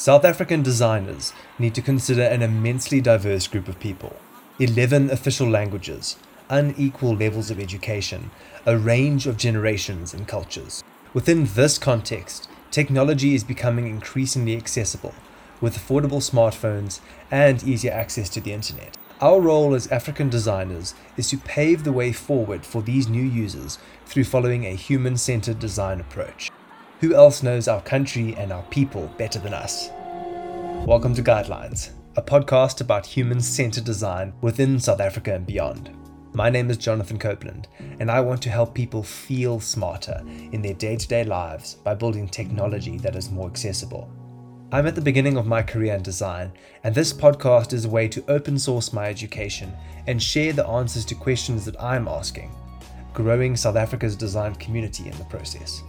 South African designers need to consider an immensely diverse group of people 11 official languages, unequal levels of education, a range of generations and cultures. Within this context, technology is becoming increasingly accessible with affordable smartphones and easier access to the internet. Our role as African designers is to pave the way forward for these new users through following a human centered design approach. Who else knows our country and our people better than us? Welcome to Guidelines, a podcast about human centered design within South Africa and beyond. My name is Jonathan Copeland, and I want to help people feel smarter in their day to day lives by building technology that is more accessible. I'm at the beginning of my career in design, and this podcast is a way to open source my education and share the answers to questions that I'm asking, growing South Africa's design community in the process.